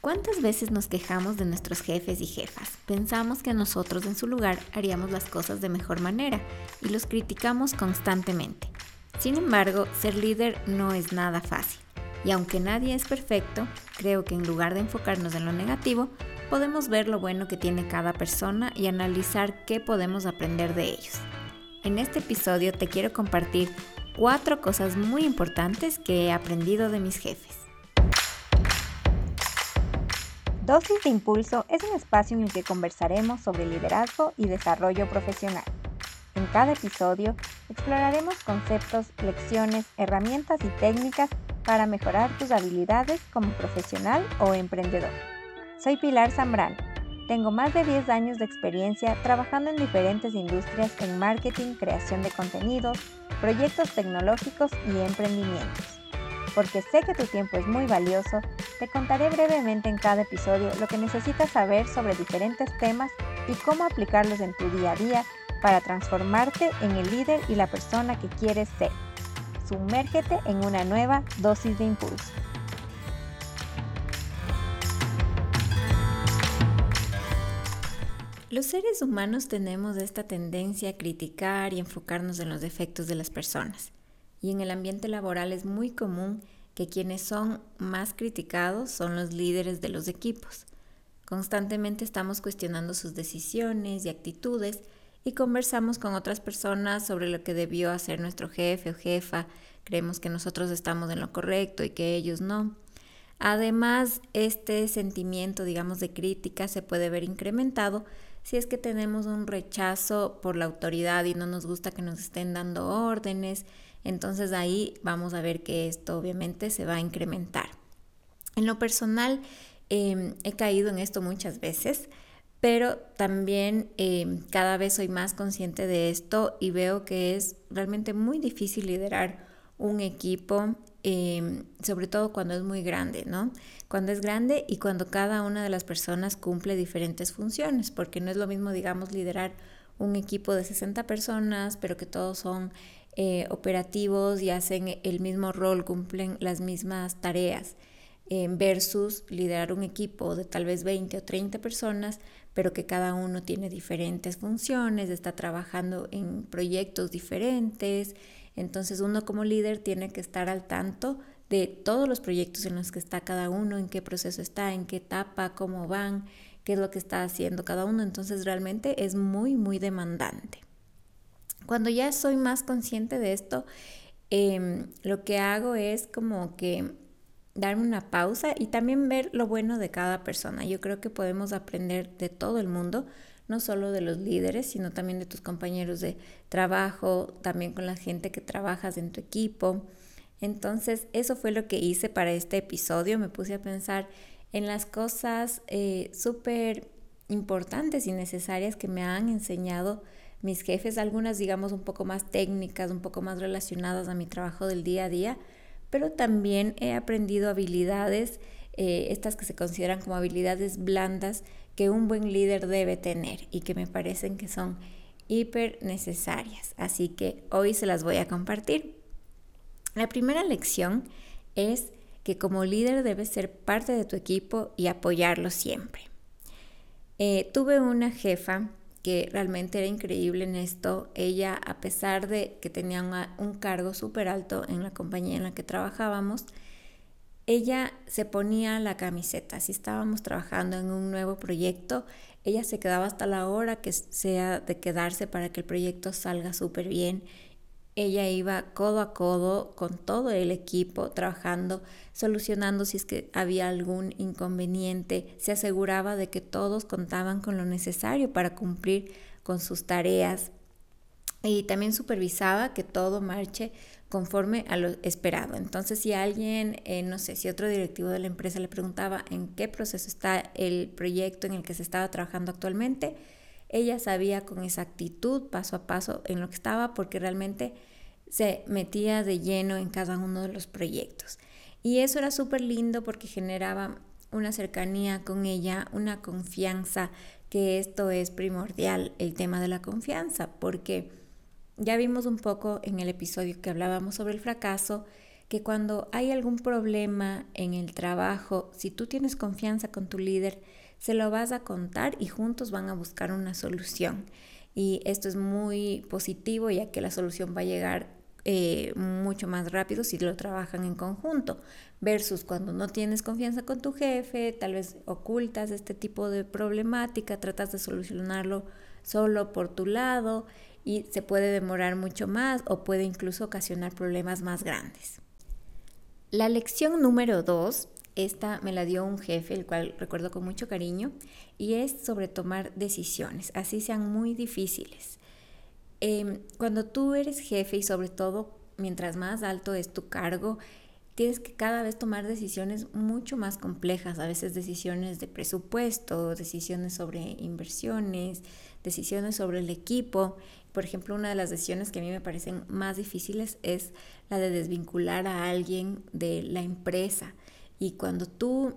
¿Cuántas veces nos quejamos de nuestros jefes y jefas? Pensamos que nosotros en su lugar haríamos las cosas de mejor manera y los criticamos constantemente. Sin embargo, ser líder no es nada fácil. Y aunque nadie es perfecto, creo que en lugar de enfocarnos en lo negativo, podemos ver lo bueno que tiene cada persona y analizar qué podemos aprender de ellos. En este episodio te quiero compartir cuatro cosas muy importantes que he aprendido de mis jefes. Dosis de Impulso es un espacio en el que conversaremos sobre liderazgo y desarrollo profesional. En cada episodio exploraremos conceptos, lecciones, herramientas y técnicas para mejorar tus habilidades como profesional o emprendedor. Soy Pilar Zambrano. Tengo más de 10 años de experiencia trabajando en diferentes industrias en marketing, creación de contenidos, proyectos tecnológicos y emprendimientos porque sé que tu tiempo es muy valioso, te contaré brevemente en cada episodio lo que necesitas saber sobre diferentes temas y cómo aplicarlos en tu día a día para transformarte en el líder y la persona que quieres ser. Sumérgete en una nueva dosis de impulso. Los seres humanos tenemos esta tendencia a criticar y enfocarnos en los defectos de las personas y en el ambiente laboral es muy común que quienes son más criticados son los líderes de los equipos. Constantemente estamos cuestionando sus decisiones y actitudes y conversamos con otras personas sobre lo que debió hacer nuestro jefe o jefa. Creemos que nosotros estamos en lo correcto y que ellos no. Además, este sentimiento, digamos, de crítica se puede ver incrementado si es que tenemos un rechazo por la autoridad y no nos gusta que nos estén dando órdenes, entonces ahí vamos a ver que esto obviamente se va a incrementar. En lo personal, em, he caído en esto muchas veces, pero también em, cada vez soy más consciente de esto y veo que es realmente muy difícil liderar un equipo, em, sobre todo cuando es muy grande, ¿no? Cuando es grande y cuando cada una de las personas cumple diferentes funciones, porque no es lo mismo, digamos, liderar un equipo de 60 personas, pero que todos son eh, operativos y hacen el mismo rol, cumplen las mismas tareas, eh, versus liderar un equipo de tal vez 20 o 30 personas, pero que cada uno tiene diferentes funciones, está trabajando en proyectos diferentes. Entonces uno como líder tiene que estar al tanto de todos los proyectos en los que está cada uno, en qué proceso está, en qué etapa, cómo van, qué es lo que está haciendo cada uno. Entonces realmente es muy, muy demandante. Cuando ya soy más consciente de esto, em, lo que hago es como que darme una pausa y también ver lo bueno de cada persona. Yo creo que podemos aprender de todo el mundo, no solo de los líderes, sino también de tus compañeros de trabajo, también con la gente que trabajas en tu equipo. Entonces, eso fue lo que hice para este episodio. Me puse a pensar en las cosas eh, súper importantes y necesarias que me han enseñado mis jefes, algunas digamos un poco más técnicas, un poco más relacionadas a mi trabajo del día a día, pero también he aprendido habilidades, eh, estas que se consideran como habilidades blandas que un buen líder debe tener y que me parecen que son hiper necesarias. Así que hoy se las voy a compartir. La primera lección es que como líder debes ser parte de tu equipo y apoyarlo siempre. Eh, tuve una jefa que realmente era increíble en esto. Ella, a pesar de que tenía un cargo súper alto en la compañía en la que trabajábamos, ella se ponía la camiseta. Si estábamos trabajando en un nuevo proyecto, ella se quedaba hasta la hora que sea de quedarse para que el proyecto salga súper bien ella iba codo a codo con todo el equipo trabajando, solucionando si es que había algún inconveniente, se aseguraba de que todos contaban con lo necesario para cumplir con sus tareas y también supervisaba que todo marche conforme a lo esperado. Entonces, si alguien, eh, no sé, si otro directivo de la empresa le preguntaba en qué proceso está el proyecto en el que se estaba trabajando actualmente, ella sabía con exactitud, paso a paso, en lo que estaba, porque realmente se metía de lleno en cada uno de los proyectos. Y eso era súper lindo porque generaba una cercanía con ella, una confianza, que esto es primordial, el tema de la confianza, porque ya vimos un poco en el episodio que hablábamos sobre el fracaso, que cuando hay algún problema en el trabajo, si tú tienes confianza con tu líder, se lo vas a contar y juntos van a buscar una solución. Y esto es muy positivo ya que la solución va a llegar eh, mucho más rápido si lo trabajan en conjunto, versus cuando no tienes confianza con tu jefe, tal vez ocultas este tipo de problemática, tratas de solucionarlo solo por tu lado y se puede demorar mucho más o puede incluso ocasionar problemas más grandes. La lección número dos, esta me la dio un jefe, el cual recuerdo con mucho cariño, y es sobre tomar decisiones, así sean muy difíciles. Em, cuando tú eres jefe y sobre todo mientras más alto es tu cargo, tienes que cada vez tomar decisiones mucho más complejas, a veces decisiones de presupuesto, decisiones sobre inversiones, decisiones sobre el equipo. Por ejemplo, una de las decisiones que a mí me parecen más difíciles es la de desvincular a alguien de la empresa. Y cuando tú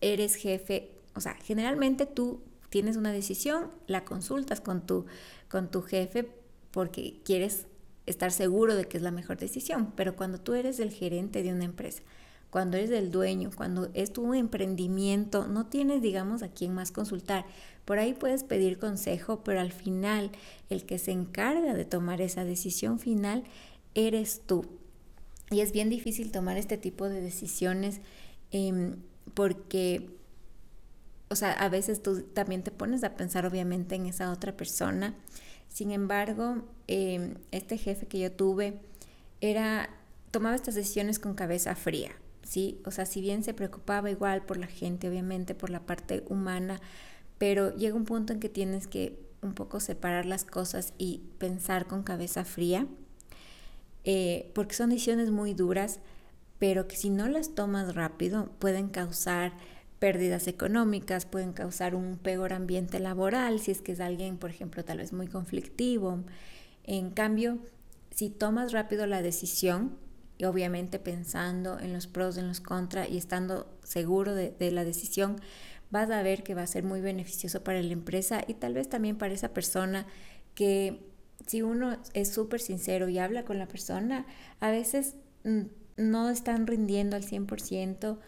eres jefe, o sea, generalmente tú tienes una decisión, la consultas con tu, con tu jefe porque quieres estar seguro de que es la mejor decisión. Pero cuando tú eres el gerente de una empresa, cuando eres el dueño, cuando es tu emprendimiento, no tienes, digamos, a quién más consultar. Por ahí puedes pedir consejo, pero al final el que se encarga de tomar esa decisión final eres tú. Y es bien difícil tomar este tipo de decisiones em, porque, o sea, a veces tú también te pones a pensar obviamente en esa otra persona sin embargo, em, este jefe que yo tuve era, tomaba estas decisiones con cabeza fría, ¿sí? O sea, si bien se preocupaba igual por la gente, obviamente, por la parte humana, pero llega un punto en que tienes que un poco separar las cosas y pensar con cabeza fría, eh, porque son decisiones muy duras, pero que si no las tomas rápido pueden causar pérdidas económicas, pueden causar un peor ambiente laboral si es que es alguien, por ejemplo, tal vez muy conflictivo. En cambio, si tomas rápido la decisión, y obviamente pensando en los pros, en los contras y estando seguro de, de la decisión, vas a ver que va a ser muy beneficioso para la empresa y tal vez también para esa persona que si uno es súper sincero y habla con la persona, a veces mm, no están rindiendo al 100%,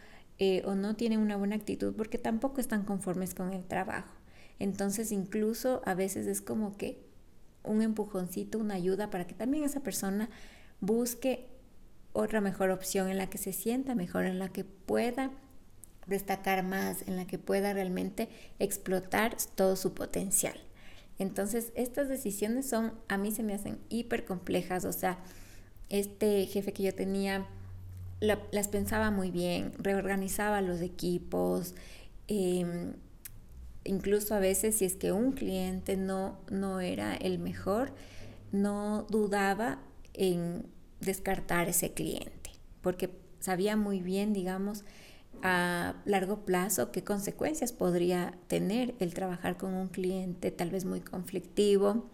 eh, o no tienen una buena actitud porque tampoco están conformes con el trabajo. Entonces incluso a veces es como que un empujoncito, una ayuda para que también esa persona busque otra mejor opción en la que se sienta mejor, en la que pueda destacar más, en la que pueda realmente explotar todo su potencial. Entonces, estas decisiones son, a mí se me hacen hiper complejas, o sea, este jefe que yo tenía las pensaba muy bien, reorganizaba los equipos, em, incluso a veces si es que un cliente no, no era el mejor, no dudaba en descartar ese cliente, porque sabía muy bien, digamos, a largo plazo qué consecuencias podría tener el trabajar con un cliente tal vez muy conflictivo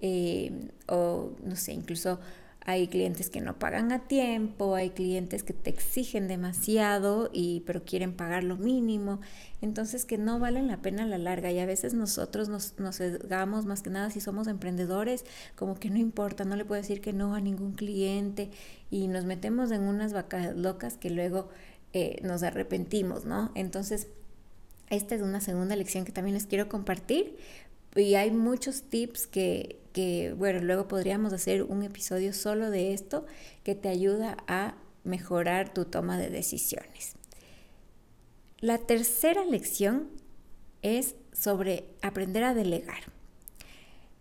em, o no sé, incluso hay clientes que no pagan a tiempo, hay clientes que te exigen demasiado y pero quieren pagar lo mínimo, entonces que no valen la pena a la larga. Y a veces nosotros nos, nos más que nada si somos emprendedores, como que no importa, no le puedo decir que no a ningún cliente y nos metemos en unas vacas locas que luego eh, nos arrepentimos, ¿no? Entonces, esta es una segunda lección que también les quiero compartir. Y hay muchos tips que, que, bueno, luego podríamos hacer un episodio solo de esto que te ayuda a mejorar tu toma de decisiones. La tercera lección es sobre aprender a delegar.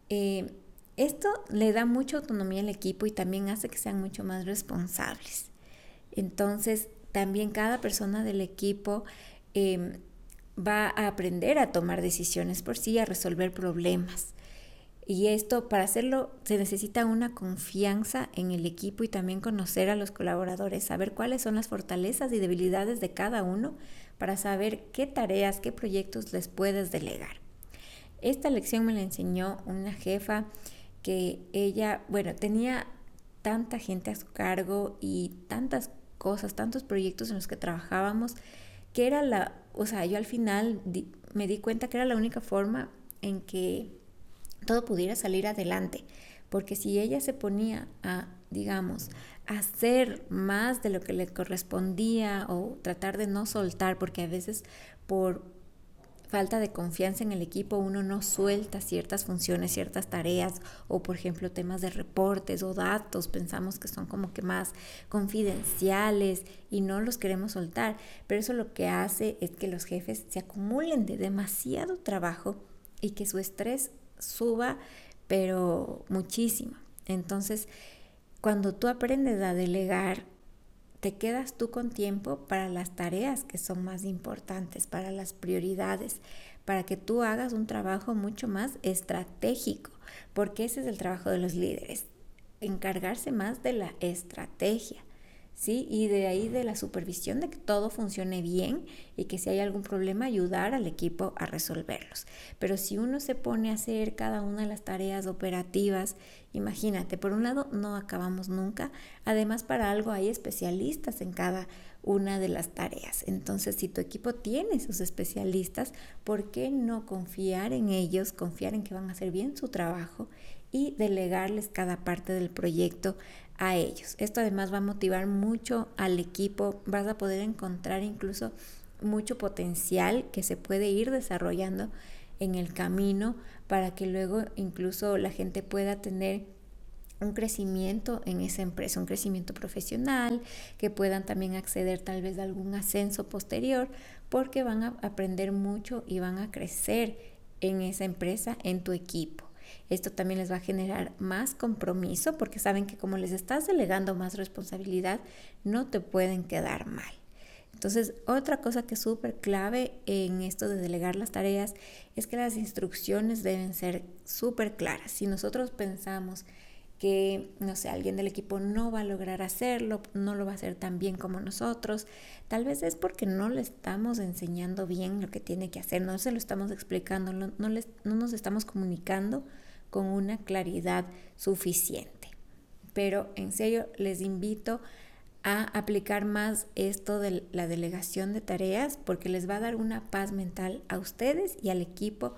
Eh, esto le da mucha autonomía al equipo y también hace que sean mucho más responsables. Entonces, también cada persona del equipo em, va a aprender a tomar decisiones por sí, a resolver problemas. Y esto, para hacerlo, se necesita una confianza en el equipo y también conocer a los colaboradores, saber cuáles son las fortalezas y debilidades de cada uno para saber qué tareas, qué proyectos les puedes delegar. Esta lección me la enseñó una jefa que ella, bueno, tenía tanta gente a su cargo y tantas cosas, tantos proyectos en los que trabajábamos, que era la, o sea, yo al final me di cuenta que era la única forma en que todo pudiera salir adelante, porque si ella se ponía a digamos, hacer más de lo que le correspondía o tratar de no soltar, porque a veces por falta de confianza en el equipo uno no suelta ciertas funciones, ciertas tareas o por ejemplo temas de reportes o datos, pensamos que son como que más confidenciales y no los queremos soltar, pero eso lo que hace es que los jefes se acumulen de demasiado trabajo y que su estrés suba pero muchísimo. Entonces, cuando tú aprendes a delegar, te quedas tú con tiempo para las tareas que son más importantes, para las prioridades, para que tú hagas un trabajo mucho más estratégico, porque ese es el trabajo de los líderes, encargarse más de la estrategia. ¿Sí? Y de ahí de la supervisión de que todo funcione bien y que si hay algún problema ayudar al equipo a resolverlos. Pero si uno se pone a hacer cada una de las tareas operativas, imagínate, por un lado no acabamos nunca, además para algo hay especialistas en cada una de las tareas. Entonces, si tu equipo tiene sus especialistas, ¿por qué no confiar en ellos, confiar en que van a hacer bien su trabajo y delegarles cada parte del proyecto a ellos. Esto además va a motivar mucho al equipo, vas a poder encontrar incluso mucho potencial que se puede ir desarrollando en el camino para que luego incluso la gente pueda tener un crecimiento en esa empresa, un crecimiento profesional, que puedan también acceder tal vez a algún ascenso posterior, porque van a aprender mucho y van a crecer en esa empresa, en tu equipo. Esto también les va a generar más compromiso porque saben que como les estás delegando más responsabilidad, no te pueden quedar mal. Entonces, otra cosa que es súper clave en esto de delegar las tareas es que las instrucciones deben ser súper claras. Si nosotros pensamos que, no sé, alguien del equipo no va a lograr hacerlo, no lo va a hacer tan bien como nosotros, tal vez es porque no le estamos enseñando bien lo que tiene que hacer, no se lo estamos explicando, no, no nos estamos comunicando con una claridad suficiente. Pero en serio, les invito a aplicar más esto de la delegación de tareas porque les va a dar una paz mental a ustedes y al equipo,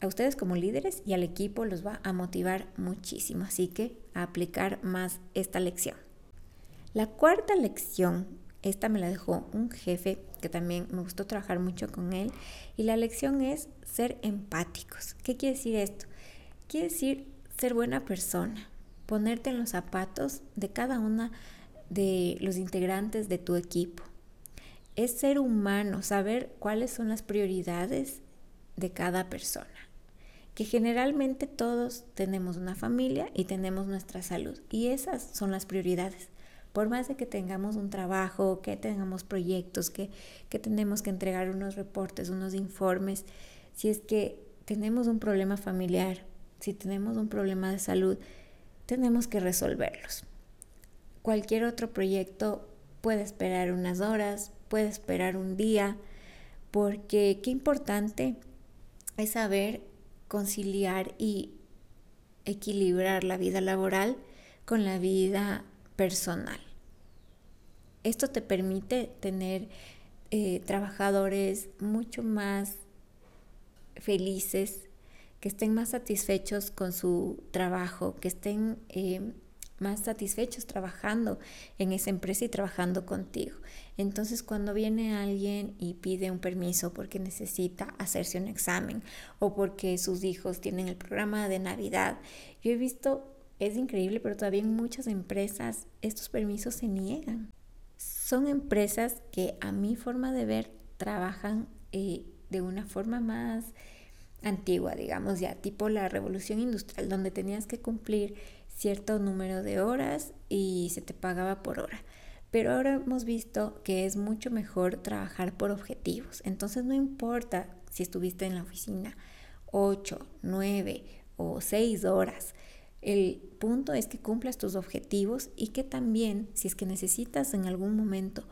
a ustedes como líderes y al equipo los va a motivar muchísimo. Así que a aplicar más esta lección. La cuarta lección, esta me la dejó un jefe que también me gustó trabajar mucho con él y la lección es ser empáticos. ¿Qué quiere decir esto? Quiere decir ser buena persona, ponerte en los zapatos de cada una de los integrantes de tu equipo. Es ser humano, saber cuáles son las prioridades de cada persona. Que generalmente todos tenemos una familia y tenemos nuestra salud. Y esas son las prioridades. Por más de que tengamos un trabajo, que tengamos proyectos, que, que tenemos que entregar unos reportes, unos informes, si es que tenemos un problema familiar, si tenemos un problema de salud, tenemos que resolverlos. Cualquier otro proyecto puede esperar unas horas, puede esperar un día, porque qué importante es saber conciliar y equilibrar la vida laboral con la vida personal. Esto te permite tener eh, trabajadores mucho más felices, que estén más satisfechos con su trabajo, que estén eh, más satisfechos trabajando en esa empresa y trabajando contigo. Entonces cuando viene alguien y pide un permiso porque necesita hacerse un examen o porque sus hijos tienen el programa de Navidad, yo he visto, es increíble, pero todavía en muchas empresas estos permisos se niegan. Son empresas que a mi forma de ver trabajan eh, de una forma más antigua, digamos ya, tipo la revolución industrial, donde tenías que cumplir cierto número de horas y se te pagaba por hora. Pero ahora hemos visto que es mucho mejor trabajar por objetivos. Entonces no importa si estuviste en la oficina 8, 9 o 6 horas. El punto es que cumplas tus objetivos y que también, si es que necesitas en algún momento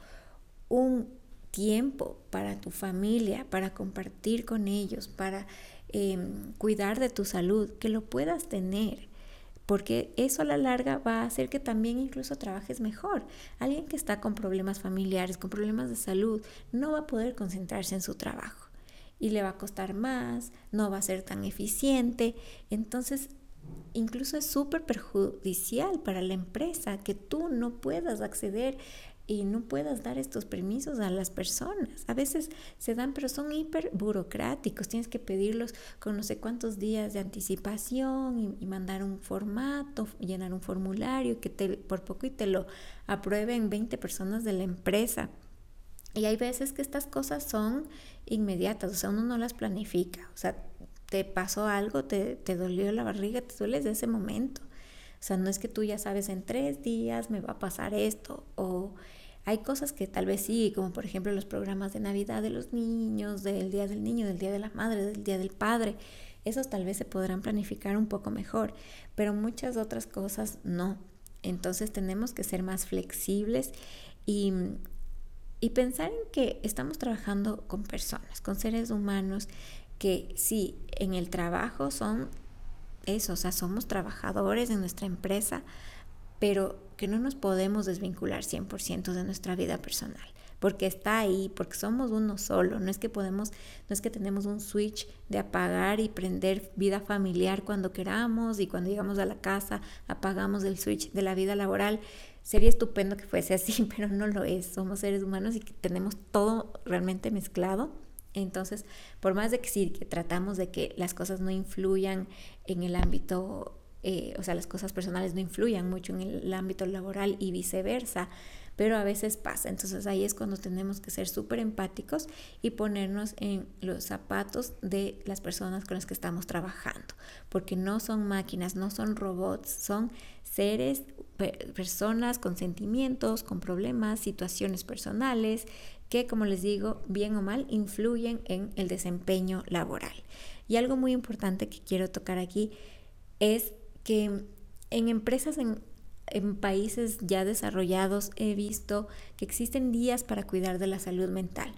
un tiempo para tu familia, para compartir con ellos, para Em, cuidar de tu salud, que lo puedas tener, porque eso a la larga va a hacer que también incluso trabajes mejor. Alguien que está con problemas familiares, con problemas de salud, no va a poder concentrarse en su trabajo y le va a costar más, no va a ser tan eficiente. Entonces, incluso es súper perjudicial para la empresa que tú no puedas acceder y no puedas dar estos permisos a las personas. A veces se dan, pero son hiper burocráticos. Tienes que pedirlos con no sé cuántos días de anticipación y, mandar un formato, llenar un formulario que te, por poco y te lo aprueben 20 personas de la empresa. Y hay veces que estas cosas son inmediatas, o sea, uno no las planifica. O sea, te pasó algo, te, te dolió la barriga, te duele desde ese momento. O sea, no es que tú ya sabes en tres días me va a pasar esto o hay cosas que tal vez sí, como por ejemplo los programas de Navidad de los niños, del Día del Niño, del Día de la Madre, del Día del Padre. Esos tal vez se podrán planificar un poco mejor, pero muchas otras cosas no. Entonces tenemos que ser más flexibles y, y pensar en que estamos trabajando con personas, con seres humanos que sí, en el trabajo son eso, o sea, somos trabajadores en nuestra empresa, pero que no nos podemos desvincular 100% de nuestra vida personal, porque está ahí, porque somos uno solo, no es que podemos, no es que tenemos un switch de apagar y prender vida familiar cuando queramos y cuando llegamos a la casa apagamos el switch de la vida laboral. Sería estupendo que fuese así, pero no lo es. Somos seres humanos y tenemos todo realmente mezclado. Entonces, por más de que sí, que tratamos de que las cosas no influyan en el ámbito eh, o sea, las cosas personales no influyan mucho en el ámbito laboral y viceversa, pero a veces pasa. Entonces ahí es cuando tenemos que ser súper empáticos y ponernos en los zapatos de las personas con las que estamos trabajando, porque no son máquinas, no son robots, son seres, personas con sentimientos, con problemas, situaciones personales que, como les digo, bien o mal, influyen en el desempeño laboral. Y algo muy importante que quiero tocar aquí es que en empresas en, países ya desarrollados he visto que existen días para cuidar de la salud mental.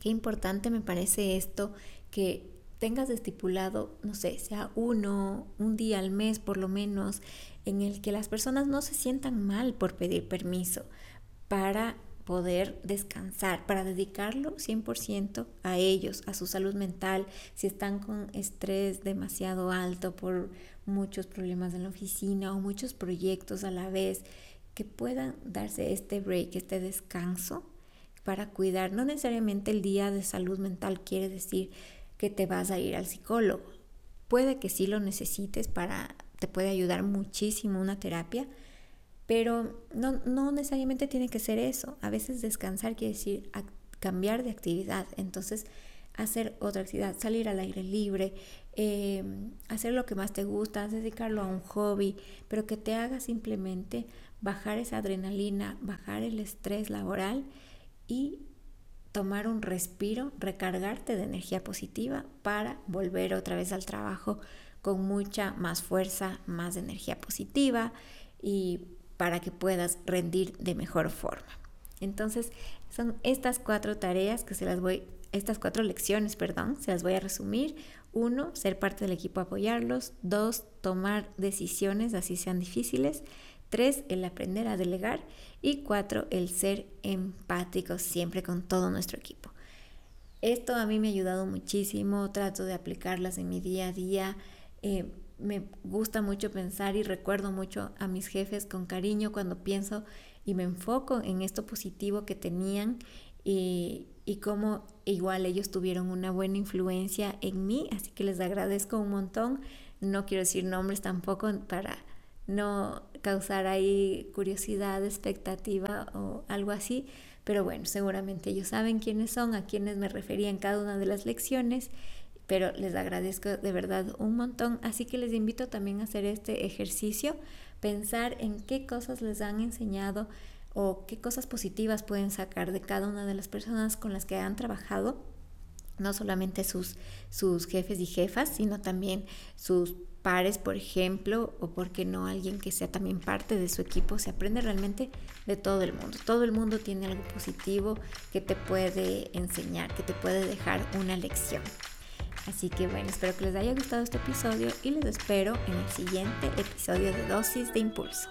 Qué importante me parece esto que tengas estipulado, no sé, sea uno, un día al mes por lo menos, en el que las personas no se sientan mal por pedir permiso para poder descansar, para dedicarlo 100% a ellos, a su salud mental, si están con estrés demasiado alto por muchos problemas en la oficina o muchos proyectos a la vez, que puedan darse este break, este descanso para cuidar. No necesariamente el día de salud mental quiere decir que te vas a ir al psicólogo. Puede que sí lo necesites para, te puede ayudar muchísimo una terapia, pero no, no necesariamente tiene que ser eso. A veces descansar quiere decir cambiar de actividad. Entonces, hacer otra actividad, salir al aire libre, em, hacer lo que más te gusta, dedicarlo a un hobby, pero que te haga simplemente bajar esa adrenalina, bajar el estrés laboral y tomar un respiro, recargarte de energía positiva para volver otra vez al trabajo con mucha más fuerza, más energía positiva y para que puedas rendir de mejor forma. Entonces, son estas cuatro tareas que se las voy estas cuatro lecciones, perdón, se las voy a resumir. Uno, ser parte del equipo, apoyarlos. Dos, tomar decisiones, así sean difíciles. Tres, el aprender a delegar. Y cuatro, el ser empático siempre con todo nuestro equipo. Esto a mí me ha ayudado muchísimo, trato de aplicarlas en mi día a día. Eh, me gusta mucho pensar y recuerdo mucho a mis jefes con cariño cuando pienso y me enfoco en esto positivo que tenían y, y cómo igual ellos tuvieron una buena influencia en mí, así que les agradezco un montón. No quiero decir nombres tampoco para no causar ahí curiosidad, expectativa o algo así, pero bueno, seguramente ellos saben quiénes son, a quiénes me refería en cada una de las lecciones, pero les agradezco de verdad un montón, así que les invito también a hacer este ejercicio, pensar en qué cosas les han enseñado o qué cosas positivas pueden sacar de cada una de las personas con las que han trabajado, no solamente sus, sus jefes y jefas, sino también sus pares, por ejemplo, o porque no alguien que sea también parte de su equipo. Se aprende realmente de todo el mundo. Todo el mundo tiene algo positivo que te puede enseñar, que te puede dejar una lección. Así que bueno, espero que les haya gustado este episodio y les espero en el siguiente episodio de Dosis de Impulso.